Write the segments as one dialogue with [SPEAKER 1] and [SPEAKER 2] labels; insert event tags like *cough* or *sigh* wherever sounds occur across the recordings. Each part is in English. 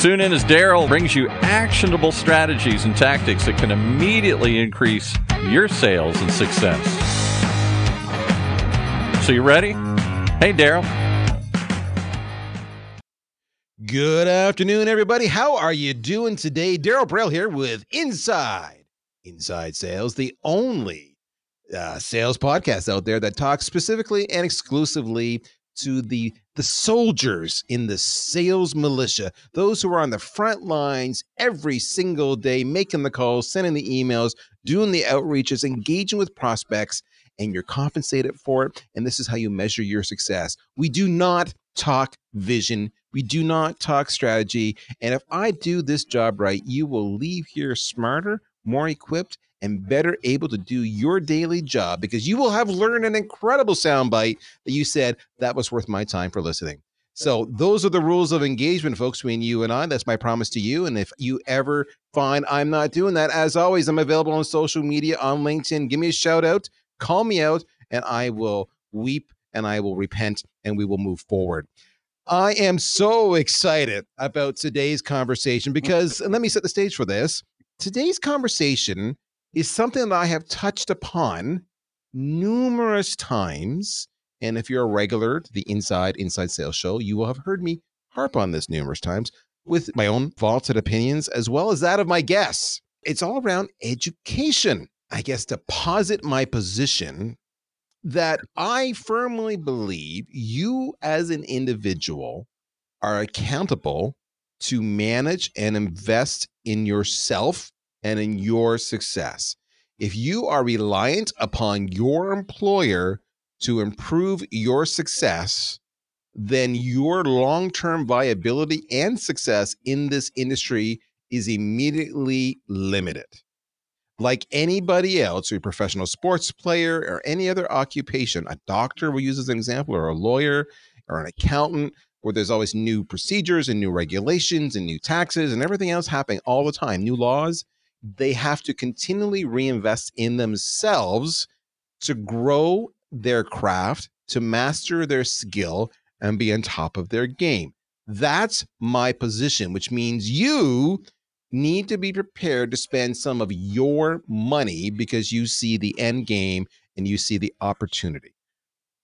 [SPEAKER 1] Tune in as Darryl brings you actionable strategies and tactics that can immediately increase your sales and success. So, you ready? Hey, Darryl.
[SPEAKER 2] Good afternoon, everybody. How are you doing today? Darryl Praill here with Inside Inside Sales, the only uh, sales podcast out there that talks specifically and exclusively to the the soldiers in the sales militia, those who are on the front lines every single day, making the calls, sending the emails, doing the outreaches, engaging with prospects, and you're compensated for it. And this is how you measure your success. We do not talk vision. We do not talk strategy. And if I do this job right, you will leave here smarter, more equipped, and better able to do your daily job because you will have learned an incredible soundbite that you said that was worth my time for listening. So those are the rules of engagement, folks, between you and I. That's my promise to you. And if you ever find I'm not doing that, as always, I'm available on social media, on LinkedIn. Give me a shout out, call me out, and I will weep and I will repent and we will move forward. I am so excited about today's conversation *laughs* because, and let me set the stage for this. Today's conversation is something that I have touched upon numerous times. And if you're a regular to the Inside Inside Sales Show, you will have heard me harp on this numerous times with my own vaulted opinions as well as that of my guests. It's all around education. I guess to posit my position that I firmly believe you as an individual are accountable to manage and invest in yourself and in your success. If you are reliant upon your employer to improve your success, then your long term viability and success in this industry is immediately limited. Like anybody else, a professional sports player or any other occupation, a doctor will use as an example, or a lawyer or an accountant, where there's always new procedures and new regulations and new taxes and everything else happening all the time, new laws they have to continually reinvest in themselves to grow their craft, to master their skill, and be on top of their game. That's my position, which means you need to be prepared to spend some of your money because you see the end game and you see the opportunity.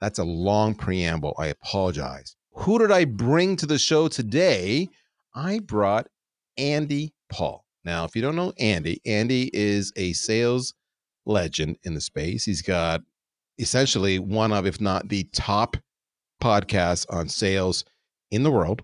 [SPEAKER 2] That's a long preamble. I apologize. Who did I bring to the show today? I brought Andy Paul. Now, if you don't know Andy, Andy is a sales legend in the space. He's got essentially one of, if not the top podcasts on sales in the world.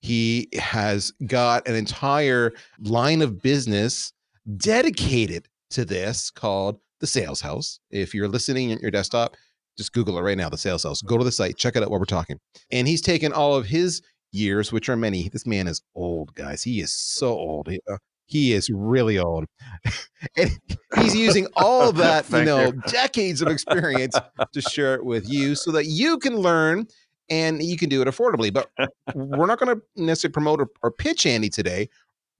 [SPEAKER 2] He has got an entire line of business dedicated to this called the Sales House. If you're listening at your desktop, just Google it right now, the Sales House. Go to the site, check it out what we're talking. And he's taken all of his years, which are many. This man is old, guys. He is so old. He, uh, he is really old. *laughs* and he's using all of *laughs* that, you know, you. decades of experience to share it with you so that you can learn and you can do it affordably. But we're not going to necessarily promote or, or pitch Andy today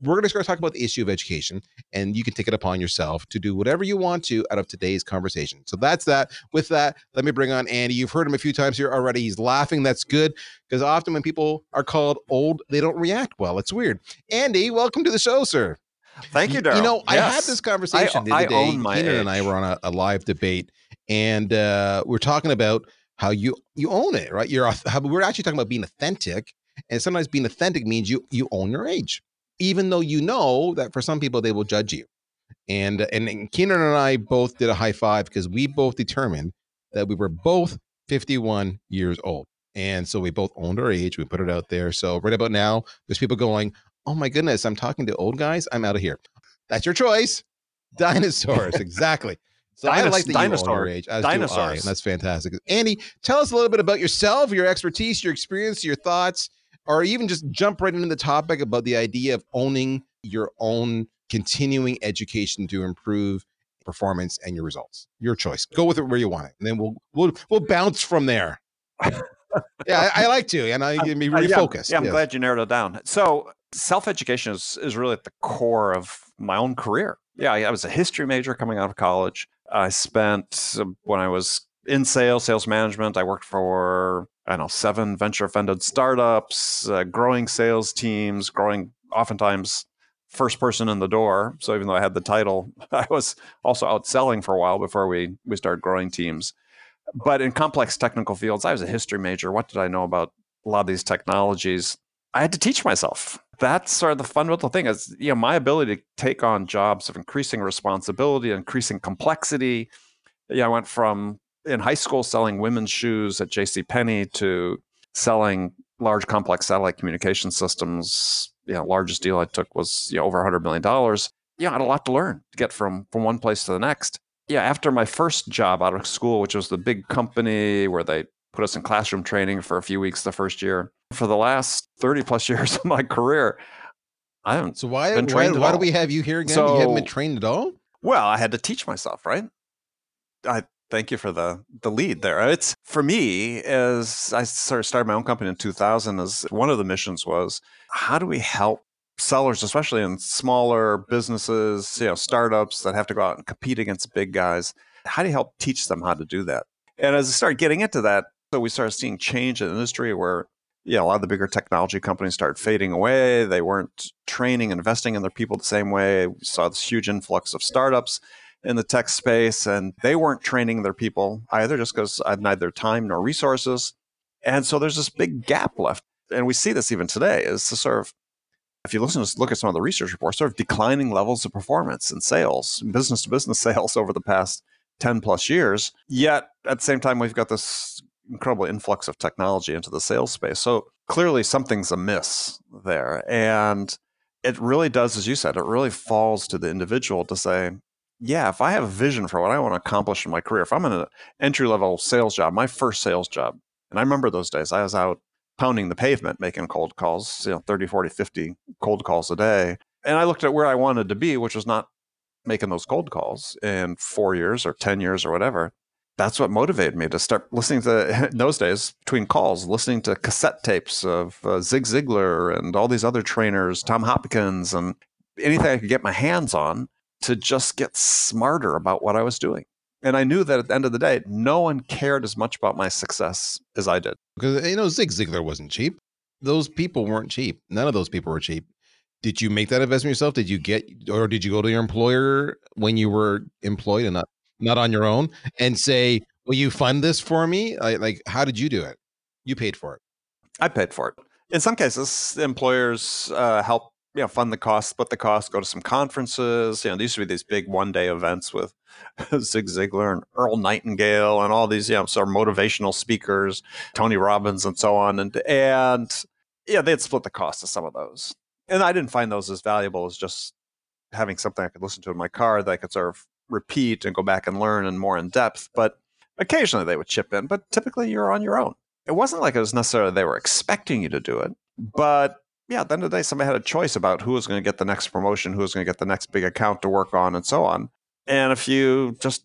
[SPEAKER 2] we're going to start talking about the issue of education, and you can take it upon yourself to do whatever you want to out of today's conversation. So that's that. With that, let me bring on Andy. You've heard him a few times here already. He's laughing. That's good because often when people are called old, they don't react well. It's weird. Andy, welcome to the show, sir.
[SPEAKER 3] Thank you, Darryl.
[SPEAKER 2] You know, yes. I had this conversation I, the other day. Keenan and I were on a, a live debate, and uh, we're talking about how you you own it, right? You're how, we're actually talking about being authentic, and sometimes being authentic means you you own your age even though you know that for some people they will judge you. And and, and Keenan and I both did a high five because we both determined that we were both 51 years old. And so we both owned our age. We put it out there. So right about now, there's people going, "Oh my goodness, I'm talking to old guys. I'm out of here." That's your choice. *laughs* Dinosaurs, exactly. So Dinos- I like that dinosaur. age. As Dinosaurs. I, and that's fantastic. Andy, tell us a little bit about yourself, your expertise, your experience, your thoughts, or even just jump right into the topic about the idea of owning your own continuing education to improve performance and your results. Your choice. Go with it where you want it, and then we'll we'll we'll bounce from there. yeah, I, I, like to, and I *laughs* can be
[SPEAKER 3] uh, yeah,
[SPEAKER 2] focused.
[SPEAKER 3] Yeah, I'm glad you narrowed it down. So self education is is really at the core of my own career. Yeah, I was a history major coming out of college. I spent when I was in sales, sales management. I worked for I don't know seven venture funded startups, uh, growing sales teams, growing oftentimes first person in the door. So even though I had the title, *laughs* I was also out selling for a while before we we started growing teams. But in complex technical fields, I was a history major. What did I know about a lot of these technologies? I had to teach myself. That's sort of the fundamental thing is, you know, my ability to take on jobs of increasing responsibility, increasing complexity. Yeah, I went from in high school selling women's shoes at J.C. Penney to selling large complex satellite communication systems. You know, largest deal I took was you know, over $100 million. Yeah, I had a lot to learn to get from from one place to the next. Yeah, after my first job out of school, which was the big company where they put us in classroom training for a few weeks the first year. For the last 30 plus *laughs* years of my career, I haven't
[SPEAKER 2] so why,
[SPEAKER 3] been trained
[SPEAKER 2] why, why do we have you here again? So, you haven't been trained at all?
[SPEAKER 3] Well, I had to teach myself, right? I thank you for the the lead there. Uh, it's for me as I sort of started my own company in 2000 as one of the missions was how do we help sellers, especially in smaller businesses, you know, startups that have to go out and compete against big guys. How do you help teach them how to do that? And as I started getting into that, so we started seeing change in the industry where yeah, a lot of the bigger technology companies started fading away. They weren't training, and investing in their people the same way. We saw this huge influx of startups in the tech space, and they weren't training their people either, just because I had neither time nor resources. And so there's this big gap left. And we see this even today is to sort of, if you listen to look at some of the research reports, sort of declining levels of performance in sales, business to business *laughs* sales over the past 10 plus years. Yet at the same time, we've got this incredible influx of technology into the sales space. So clearly something's amiss there. And it really does, as you said, it really falls to the individual to say, yeah, if I have a vision for what I want to accomplish in my career, if I'm in an entry level sales job, my first sales job, and I remember those days, I was out pounding the pavement making cold calls, you know, 30, 40, 50 cold calls a day. And I looked at where I wanted to be, which was not making those cold calls in four years or 10 years or whatever. That's what motivated me to start listening to, in *laughs* those days, between calls, listening to cassette tapes of uh, Zig Ziglar and all these other trainers, Tom Hopkins, and anything I could get my hands on to just get smarter about what I was doing. And I knew that at the end of the day, no one cared as much about my success as I did.
[SPEAKER 2] Because, you know, Zig Ziglar wasn't cheap. Those people weren't cheap. None of those people were cheap. Did you make that investment yourself? Did you get, or did you go to your employer when you were employed and not not on your own, and say, "Will you fund this for me?" Like, how did you do it? You paid for it.
[SPEAKER 3] I paid for it. In some cases, employers uh, help you know fund the cost, split the cost, go to some conferences. You know, these would be these big one day events with *laughs* Zig Ziglar and Earl Nightingale and all these you know sort of motivational speakers, Tony Robbins and so on, and and yeah, they'd split the cost of some of those and I didn't find those as valuable as just having something I could listen to in my car that I could sort of repeat and go back and learn and more in depth. But occasionally they would chip in, but typically you're on your own. It wasn't like it was necessarily they were expecting you to do it, but yeah, at the end of the day, somebody had a choice about who was going to get the next promotion, who was going to get the next big account to work on, and so on. And if you just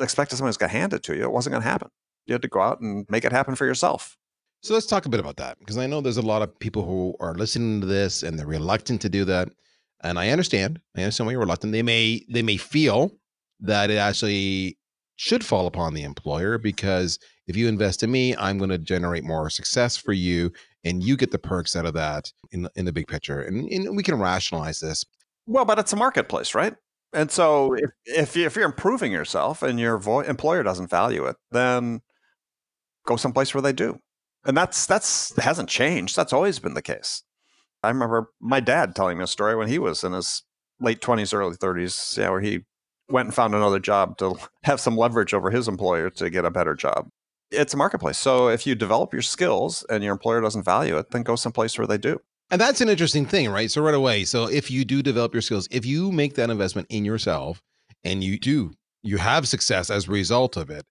[SPEAKER 3] expected somebody's going to hand it to you, it wasn't going to happen. You had to go out and make it happen for yourself.
[SPEAKER 2] So let's talk a bit about that because I know there's a lot of people who are listening to this and they're reluctant to do that. And I understand. I understand why you're reluctant. They may they may feel that it actually should fall upon the employer because if you invest in me, I'm going to generate more success for you, and you get the perks out of that in in the big picture. And, and we can rationalize this.
[SPEAKER 3] Well, but it's a marketplace, right? And so if if, you, if you're improving yourself and your vo- employer doesn't value it, then go someplace where they do and that's that's hasn't changed. That's always been the case. I remember my dad telling me a story when he was in his late twenties, early thirties, yeah, where he went and found another job to *laughs* have some leverage over his employer to get a better job. It's a marketplace. So if you develop your skills and your employer doesn't value it, then go someplace where they do.
[SPEAKER 2] And that's an interesting thing, right? So right away, so if you do develop your skills, if you make that investment in yourself and you do you have success as a result of it,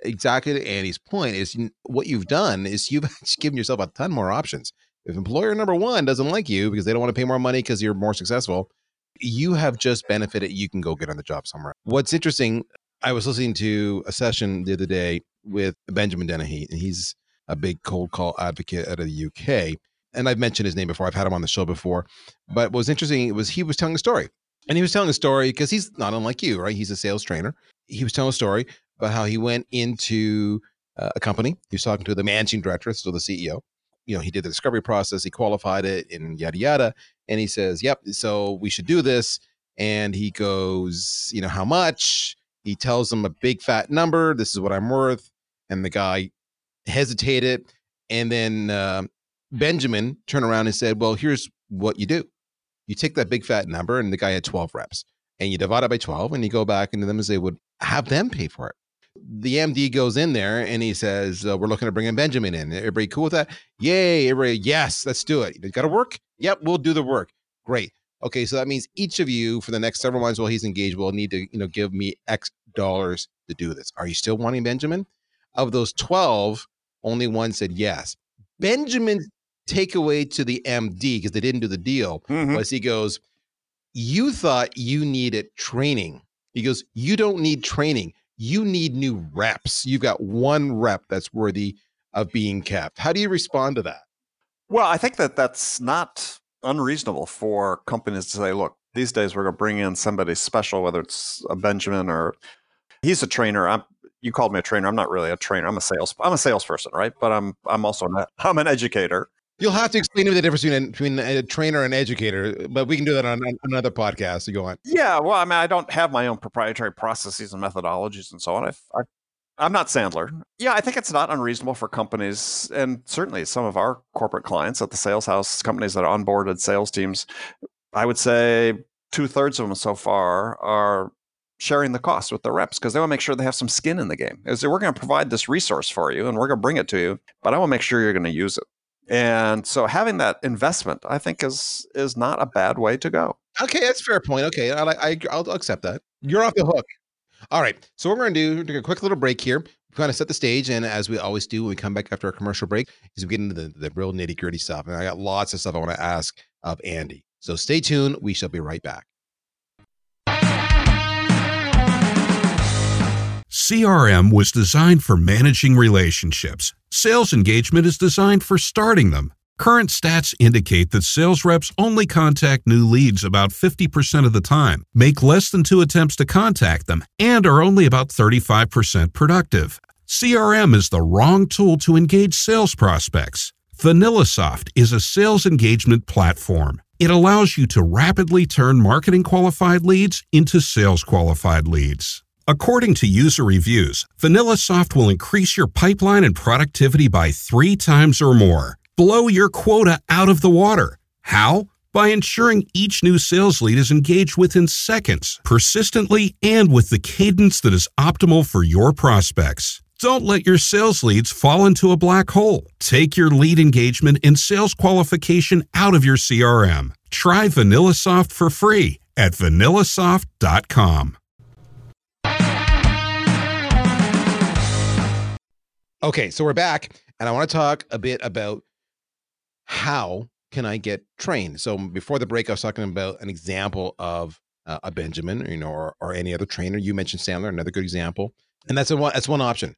[SPEAKER 2] exactly to Andy's point is what you've done is you've *laughs* given yourself a ton more options. If employer number one doesn't like you because they don't want to pay more money because you're more successful, you have just benefited. You can go get on the job somewhere. What's interesting, I was listening to a session the other day with Benjamin Dennehy, and he's a big cold call advocate out of the UK. And I've mentioned his name before. I've had him on the show before. But what was interesting was he was telling a story. And he was telling a story because he's not unlike you, right? He's a sales trainer. He was telling a story about how he went into uh, a company. He was talking to the managing director, so the CEO. You know, he did the discovery process, he qualified it, and yada yada. And he says, "Yep, so we should do this." And he goes, "You know, how much?" He tells him a big fat number. This is what I'm worth. And the guy hesitated, and then uh, Benjamin turned around and said, "Well, here's what you do. You take that big fat number, and the guy had 12 reps, and you divide it by 12, and you go back into them and say, would have them pay for it." The MD goes in there and he says, uh, "We're looking to bring in Benjamin in. Everybody cool with that? Yay! Everybody, yes, let's do it. You got to work. Yep, we'll do the work. Great. Okay, so that means each of you for the next several months while he's engaged will need to, you know, give me X dollars to do this. Are you still wanting Benjamin? Of those twelve, only one said yes. Benjamin's takeaway to the MD because they didn't do the deal
[SPEAKER 3] Mhm.
[SPEAKER 2] was he goes, "You thought you needed training." He goes, "You don't need training." You need new reps. You've got one rep that's worthy of being kept. How do you respond to that?
[SPEAKER 3] Well, I think that that's not unreasonable for companies to say, look, these days we're going to bring in somebody special, whether it's a Benjamin or he's a trainer. I'm, you called me a trainer. I'm not really a trainer. I'm a sales. I'm a salesperson, right? But I'm I'm also an, I'm an educator.
[SPEAKER 2] You'll have to explain to me the difference between, between a trainer and educator, but we can do that on, another podcast. So go on.
[SPEAKER 3] Yeah, well, I mean, I don't have my own proprietary processes and methodologies and so on. I, I, I'm not Sandler. Yeah, I think it's not unreasonable for companies, and certainly some of our corporate clients at the sales house, companies that are onboarded sales teams. I would say two thirds of them so far are sharing the cost with their reps because they want to make sure they have some skin in the game. Is that we're going to provide this resource for you and we're going to bring it to you, but I want to make sure you're going to use it. And so having that investment, I think, is is not a bad way to go.
[SPEAKER 2] Okay, that's fair point. Okay, I, I I'll accept that. You're off the hook. All right, so what we're going to do, take a quick little break here. We kind of set the stage, and as we always do when we come back after a commercial break, is we get into the, the real nitty gritty stuff. And I got lots of stuff I want to ask of Andy. So stay tuned. We shall be right back.
[SPEAKER 4] CRM was designed for managing relationships. Sales engagement is designed for starting them. Current stats indicate that sales reps only contact new leads about 50% of the time, make less than two attempts to contact them, and are only about 35% productive. CRM is the wrong tool to engage sales prospects. VanillaSoft is a sales engagement platform. It allows you to rapidly turn marketing qualified leads into sales qualified leads. According to user reviews, VanillaSoft will increase your pipeline and productivity by three times or more. Blow your quota out of the water. How? By ensuring each new sales lead is engaged within seconds, persistently, and with the cadence that is optimal for your prospects. Don't let your sales leads fall into a black hole. Take your lead engagement and sales qualification out of your CRM. Try VanillaSoft for free at vanillasoft.com.
[SPEAKER 2] Okay, so we're back, and I want to talk a bit about how can I get trained. So before the break, I was talking about an example of uh, a Benjamin, you know, or, or any other trainer. You mentioned Sandler, another good example, and that's a one. That's one option,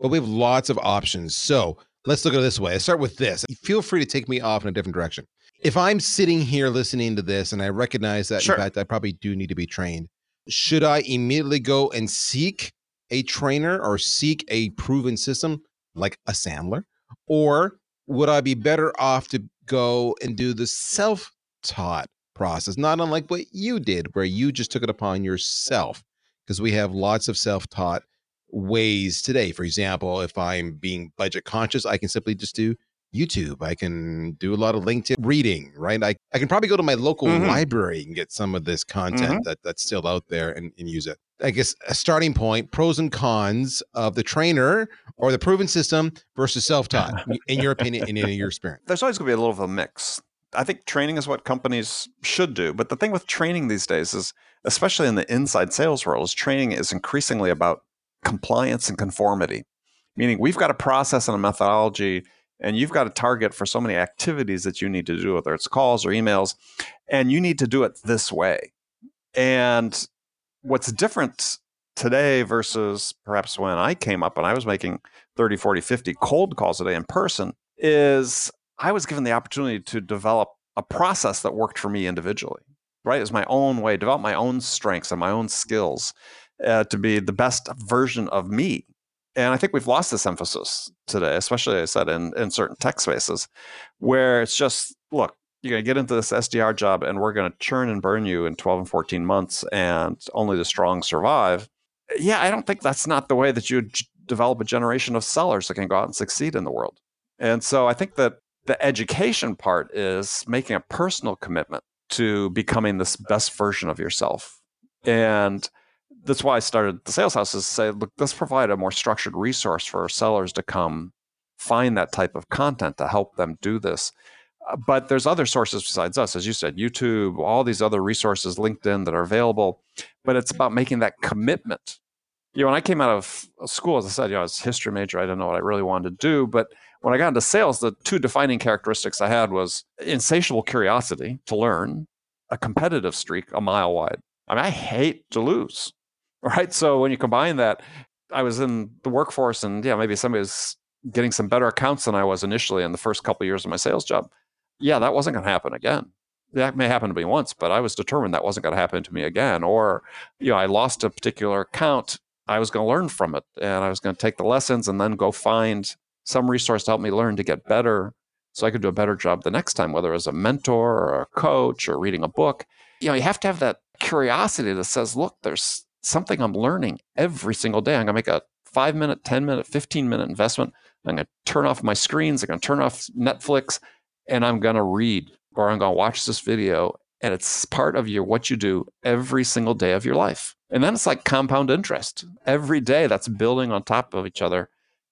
[SPEAKER 2] but we have lots of options. So let's look at it this way. I start with this. Feel free to take me off in a different direction. If I'm sitting here listening to this, and I recognize that
[SPEAKER 3] Sure.
[SPEAKER 2] in fact I probably do need to be trained, should I immediately go and seek a trainer or seek a proven system like a Sandler? Or would I be better off to go and do the self taught process, not unlike what you did, where you just took it upon yourself? Because we have lots of self taught ways today. For example, if I'm being budget conscious, I can simply just do YouTube. I can do a lot of LinkedIn reading, right? I, I can probably go to my local
[SPEAKER 3] Mhm.
[SPEAKER 2] library and get some of this content that, that's still out there and, and use it. I guess a starting point, pros and cons of the trainer or the proven system versus self-taught, in your opinion and in your experience.
[SPEAKER 3] there's always going to be a little of a mix. I think training is what companies should do. But the thing with training these days is, especially in the inside sales world, is training is increasingly about compliance and conformity. Meaning we've got a process and a methodology, and you've got a target for so many activities that you need to do, whether it's calls or emails. and you need to do it this way. And what's different today versus perhaps when I came up and I was making 30, 40, 50 cold calls a day in person is I was given the opportunity to develop a process that worked for me individually, right? As my own way, develop my own strengths and my own skills uh, to be the best version of me. And I think we've lost this emphasis today, especially, I said, in, in certain tech spaces, where it's just, look, you're going to get into this SDR job and we're going to churn and burn you in 12 and 14 months and only the strong survive. Yeah, I don't think that's not the way that you develop a generation of sellers that can go out and succeed in the world. And so I think that the education part is making a personal commitment to becoming this best version of yourself. And that's why I started the sales house is say, look, let's provide a more structured resource for sellers to come find that type of content to help them do this. Uh, but there's other sources besides us, as you said, YouTube, all these other resources, LinkedIn that are available. But it's about making that commitment. You know, when I came out of school, as I said, you know, I was a history major. I didn't know what I really wanted to do. But when I got into sales, the two defining characteristics I had was insatiable curiosity to learn, a competitive streak a mile wide. I mean, I hate to lose *laughs* right? So when you combine that, I was in the workforce, and yeah, maybe somebody was getting some better accounts than I was initially in the first couple of years of my sales job. Yeah, that wasn't going to happen again. That may happen to me once, but I was determined that wasn't going to happen to me again. Or, you know, I lost a particular account. I was going to learn from it, and I was going to take the lessons and then go find some resource to help me learn to get better, so I could do a better job the next time, whether as a mentor or a coach or reading a book. You know, you have to have that curiosity that says, look, there's something I'm learning every single day. I'm going to make a five minute, 10 minute, 15 minute investment. I'm going to turn off my screens. I'm going to turn off Netflix and I'm going to read or I'm going to watch this video. And it's part of your what you do every single day of your life. And then it's like compound interest. Every day that's building on top of each other.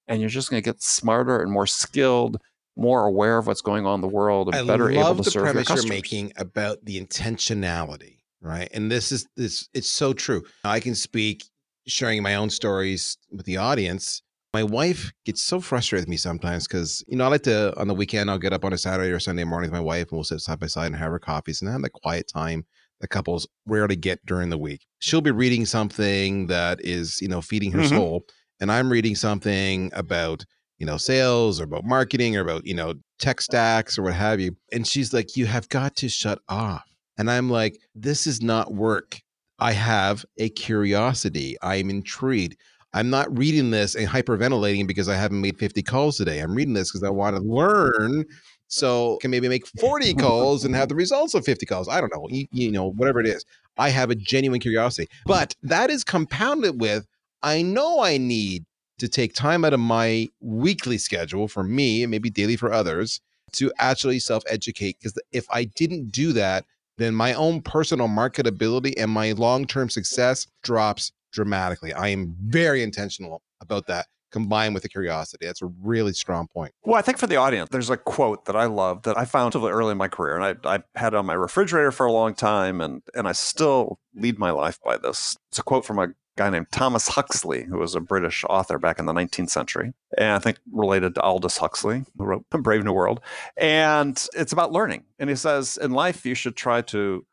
[SPEAKER 3] And you're just going to get smarter and more skilled, more aware of what's going on in the world, and
[SPEAKER 2] I
[SPEAKER 3] better able to serve your customers.
[SPEAKER 2] I love the premise you're making about the intentionality right? And this is this it's so true. I can speak sharing my own stories with the audience. My wife gets so frustrated with me sometimes because you know I like to on the weekend I'll get up on a Saturday or Sunday morning with my wife and we'll sit side by side and have our coffees and have the quiet time that couples rarely get during the week. She'll be reading something that is you know feeding her
[SPEAKER 3] Mhm.
[SPEAKER 2] soul, and I'm reading something about you know sales or about marketing or about you know tech stacks or what have you, and she's like, "You have got to shut off." And I'm like, this is not work. I have a curiosity. I'm intrigued. I'm not reading this and hyperventilating because I haven't made 50 calls today. I'm reading this because I want to learn so can maybe make 40 calls and have the results of 50 calls. I don't know, you, you know, whatever it is. I have a genuine curiosity. But that is compounded with I know I need to take time out of my weekly schedule for me and maybe daily for others to actually self educate. Because if I didn't do that, then my own personal marketability and my long term success drops dramatically. I am very intentional about that combined with the curiosity. That's a really strong point.
[SPEAKER 3] Well, I think for the audience, there's a quote that I love that I found early in my career, and I, I had it on my refrigerator for a long time, and and I still lead my life by this. It's a quote from a guy named Thomas Huxley, who was a British author back in the 19th century, and I think related to Aldous Huxley, who wrote *laughs* Brave New World. And it's about learning. And he says, in life, you should try to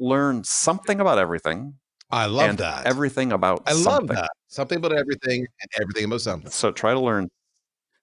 [SPEAKER 3] learn something about everything
[SPEAKER 2] I love
[SPEAKER 3] and
[SPEAKER 2] that.
[SPEAKER 3] everything about
[SPEAKER 2] I love
[SPEAKER 3] something.
[SPEAKER 2] that. Something about everything and everything about something.
[SPEAKER 3] So try to learn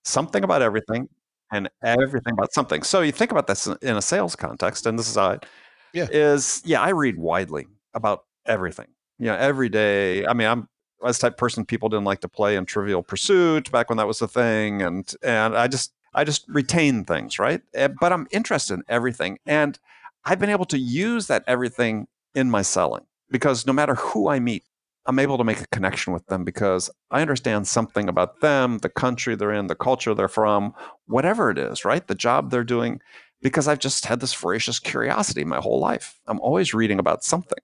[SPEAKER 3] something about everything and everything about something. So you think about this in a sales context, and this is how it
[SPEAKER 2] Yeah.
[SPEAKER 3] is. Yeah, I read widely about everything. You know, every day. I mean, I'm I was type of person people didn't like to play in Trivial Pursuit back when that was the thing, and and I just I just retain things, right? Eh, But I'm interested in everything, and I've been able to use that everything in my selling because no matter who I meet, I'm able to make a connection with them because I understand something about them, the country they're in, the culture they're from, whatever it is, right? The job they're doing, because I've just had this voracious curiosity my whole life. I'm always reading about something.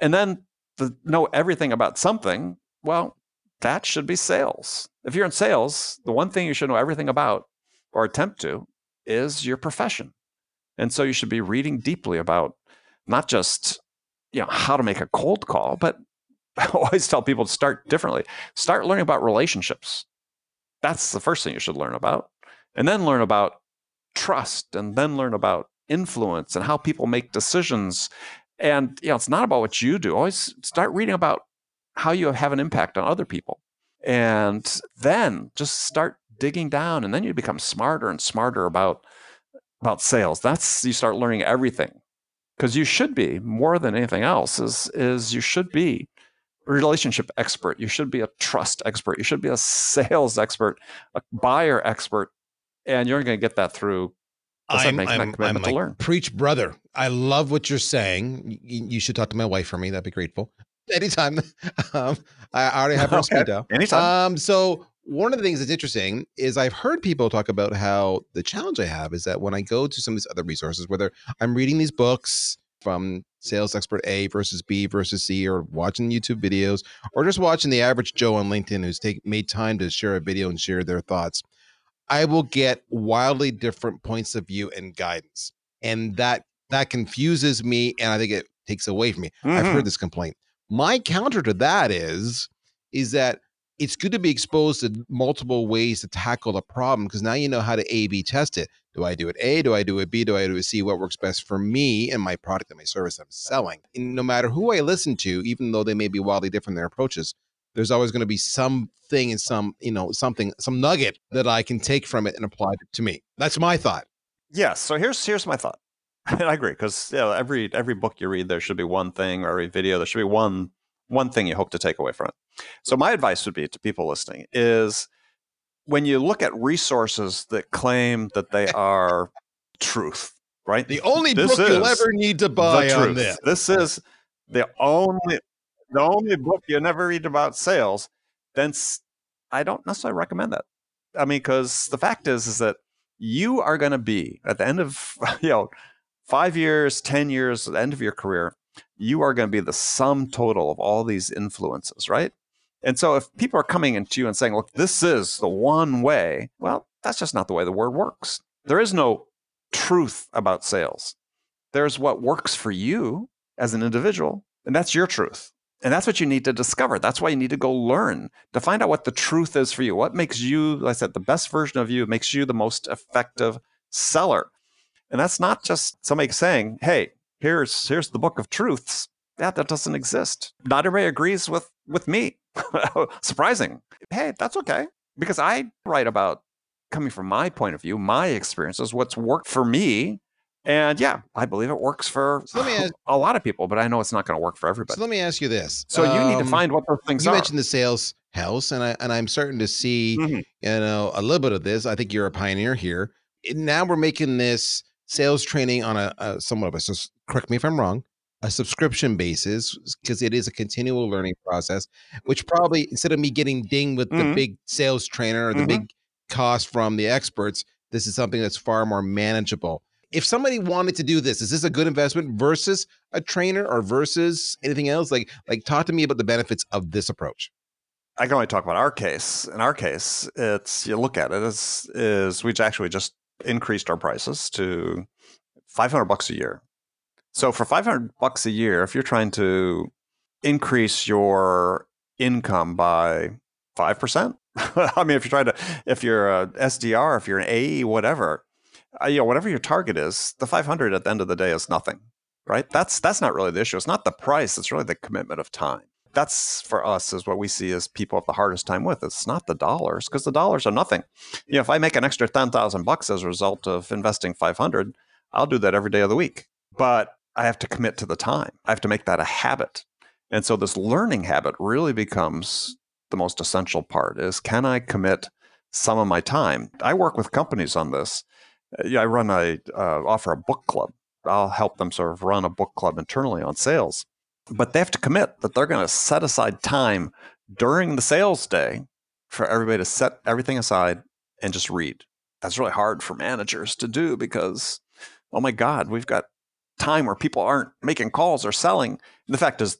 [SPEAKER 3] And then to know everything about something, well, that should be sales. If you're in sales, the one thing you should know everything about or attempt to is your profession. And so you should be reading deeply about not just you know how to make a cold call, but *laughs* I always tell people to start differently. Start learning about relationships. That's the first thing you should learn about. And then learn about trust and then learn about influence and how people make decisions. And you know, it's not about what you do. Always start reading about how you have an impact on other people. And then just start digging down and then you become smarter and smarter about about sales. That's you start learning everything. Because you should be more than anything else is is you should be a relationship expert. You should be a trust expert. You should be a sales expert, a buyer expert. And you're going to get that through
[SPEAKER 2] I'm, I'm, I'm like, learn. preach, brother. I love what you're saying. You, you, should talk to my wife for me. That'd be grateful. *laughs* Anytime. *laughs* Um, I already have her *laughs* okay. speed dial.
[SPEAKER 3] Anytime.
[SPEAKER 2] Um, so one of the things that's interesting is I've heard people talk about how the challenge I have is that when I go to some of these other resources, whether I'm reading these books from sales expert A versus B versus C, or watching YouTube videos, or just watching the average Joe on LinkedIn who's take, made time to share a video and share their thoughts, I will get wildly different points of view and guidance. And that that confuses me and I think it takes away from me. Mm-hmm. I've heard mm-hmm. this complaint. My counter to that is is that it's good to be exposed to multiple ways to tackle the problem because now you know how to A B test it. Do I do it A? Do I do it B? Do I do it C? What works best for me and my product and my service I'm selling? And no matter who I listen to, even though they may be wildly different in their approaches, there's always going to be something and some, you know, something, some nugget that I can take from it and apply it to me. That's my thought.
[SPEAKER 3] Yes. So here's here's my thought. *laughs* I agree because you know, every every book you read, there should be one thing, or every video, there should be one one thing you hope to take away from it. So my advice would be to people listening is when you look at resources that claim that they are truth, right?
[SPEAKER 2] The only this book you'll ever need to buy on this.
[SPEAKER 3] This is the only the only book you never read about sales. Then I don't necessarily recommend that. I mean, because the fact is, is that you are going to be at the end of *laughs* you know five years, ten years, at the end of your career, you are going to be the sum total of all these influences, right? And so if people are coming into you and saying, look, this is the one way, well, that's just not the way the word works. There is no truth about sales. There's what works for you as an individual, and that's your truth. And that's what you need to discover. That's why you need to go learn to find out what the truth is for you. What makes you, like I said, the best version of you, makes you the most effective seller. And that's not just somebody saying, hey, here's here's the book of truths. Yeah, that doesn't exist. Not everybody agrees with with me. *laughs* Surprising. Hey, that's okay. Because I write about coming from my point of view, my experiences, what's worked for me. And yeah, I believe it works for so ask, *laughs* a lot of people, but I know it's not going to work for everybody.
[SPEAKER 2] So let me ask you this.
[SPEAKER 3] So um, you need to um, find what those things
[SPEAKER 2] you
[SPEAKER 3] are.
[SPEAKER 2] You mentioned the sales house, and I and I'm starting to see, mm-hmm. you know, a little bit of this. I think you're a pioneer here. now we're making this sales training on a, a somewhat of a correct me if I'm wrong, a subscription basis because it is a continual learning process, which probably instead of me getting dinged with mm-hmm. the big sales trainer or the mm-hmm. big cost from the experts, this is something that's far more manageable. If somebody wanted to do this, is this a good investment versus a trainer or versus anything else? Like, like talk to me about the benefits of this approach.
[SPEAKER 3] I can only talk about our case. In our case, it's you look at it as is we've actually just increased our prices to 500 bucks a year. So for 500 bucks a year, if you're trying to increase your income by 5%, *laughs* I mean, if you're trying to, if you're a SDR, if you're an AE, whatever, uh, you know, whatever your target is, the 500 at the end of the day is nothing, right? That's, that's not really the issue. It's not the price. It's really the commitment of time that's for us is what we see as people have the hardest time with. It's not the dollars because the dollars are nothing. You know, if I make an extra ten thousand bucks as a result of investing five hundred, I'll do that every day of the week. But I have to commit to the time. I have to make that a habit. And so this learning habit really becomes the most essential part is can I commit some of my time? I work with companies on this. I run a uh, offer a book club. I'll help them sort of run a book club internally on sales but they have to commit that they're going to set aside time during the sales day for everybody to set everything aside and just read. That's really hard for managers to do because, oh my God, we've got time where people aren't making calls or selling. And the fact is,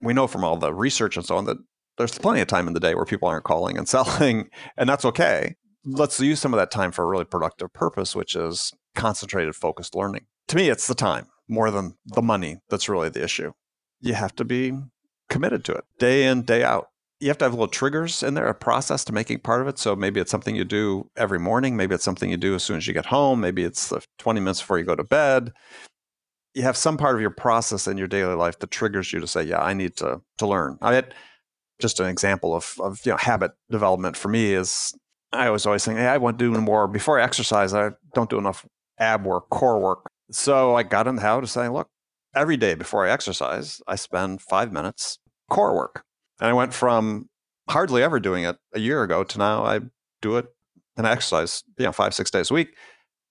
[SPEAKER 3] we know from all the research and so on that there's plenty of time in the day where people aren't calling and *laughs* selling, and that's okay. Let's use some of that time for a really productive purpose, which is concentrated, focused learning. To me, it's the time more than the money that's really the issue you have to be committed to it day in, day out. you have to have little triggers in there, a process to making part of it. So maybe it's something you do every morning. Maybe it's something you do as soon as you get home. Maybe it's the 20 minutes before you go to bed. You have some part of your process in your daily life that triggers you to say, yeah, I need to, to learn. I just an example of, of you know, habit development for me is I was always saying, hey, I want to do more. Before I exercise, I don't do enough ab work, core work. So I got in the habit of saying, look, every day before I exercise, I spend five minutes core work. And I went from hardly ever doing it a year ago to now I do it and I exercise, you know, five, six days a week.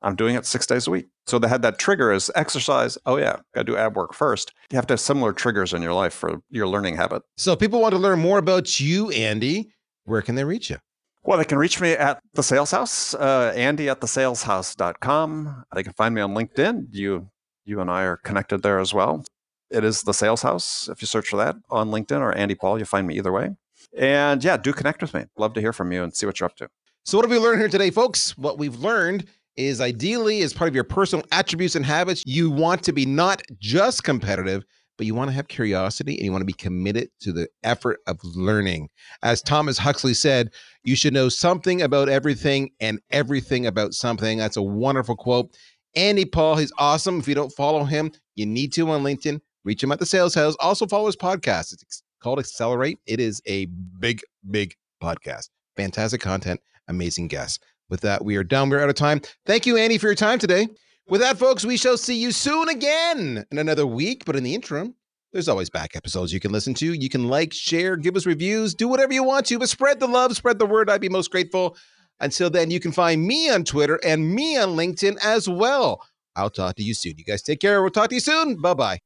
[SPEAKER 3] I'm doing it six days a week. So they had that trigger as exercise. Oh yeah, got to do ab work first. You have to have similar triggers in your life for your learning habit.
[SPEAKER 2] So people want to learn more about you, Andy. Where can they reach you?
[SPEAKER 3] Well, they can reach me at the Sales House, uh, Andy at thesaleshouse.com. They can find me on LinkedIn. You, you and I are connected there as well. It is the Sales House. If you search for that on LinkedIn or Andy Paul, you'll find me either way. And yeah, do connect with me. Love to hear from you and see what you're up to.
[SPEAKER 2] So, what have we learned here today, folks? What we've learned is ideally, as part of your personal attributes and habits, you want to be not just competitive, but you want to have curiosity and you want to be committed to the effort of learning. As Thomas Huxley said, you should know something about everything and everything about something. That's a wonderful quote. Andy Paul, he's awesome. If you don't follow him, you need to on LinkedIn. Reach him at the Sales House. Also follow his podcast. It's called Accelerate. It is a big, big podcast. Fantastic content, amazing guests. With that, we are done. We're out of time. Thank you, Andy, for your time today. With that, folks, we shall see you soon again in another week. But in the interim, there's always back episodes you can listen to. You can like, share, give us reviews, do whatever you want to, but spread the love, spread the word. I'd be most grateful. Until then, you can find me on Twitter and me on LinkedIn as well. I'll talk to you soon. You guys take care. We'll talk to you soon. Bye bye.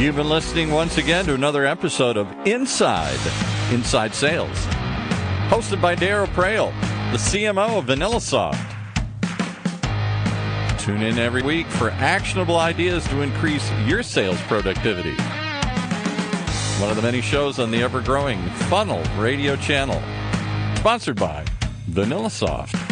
[SPEAKER 1] You've been listening once again to another episode of Inside Inside Sales, hosted by Darryl Praill, the CMO of VanillaSoft. Tune in every week for actionable ideas to increase your sales productivity. One of the many shows on the ever growing Funnel radio channel, sponsored by VanillaSoft.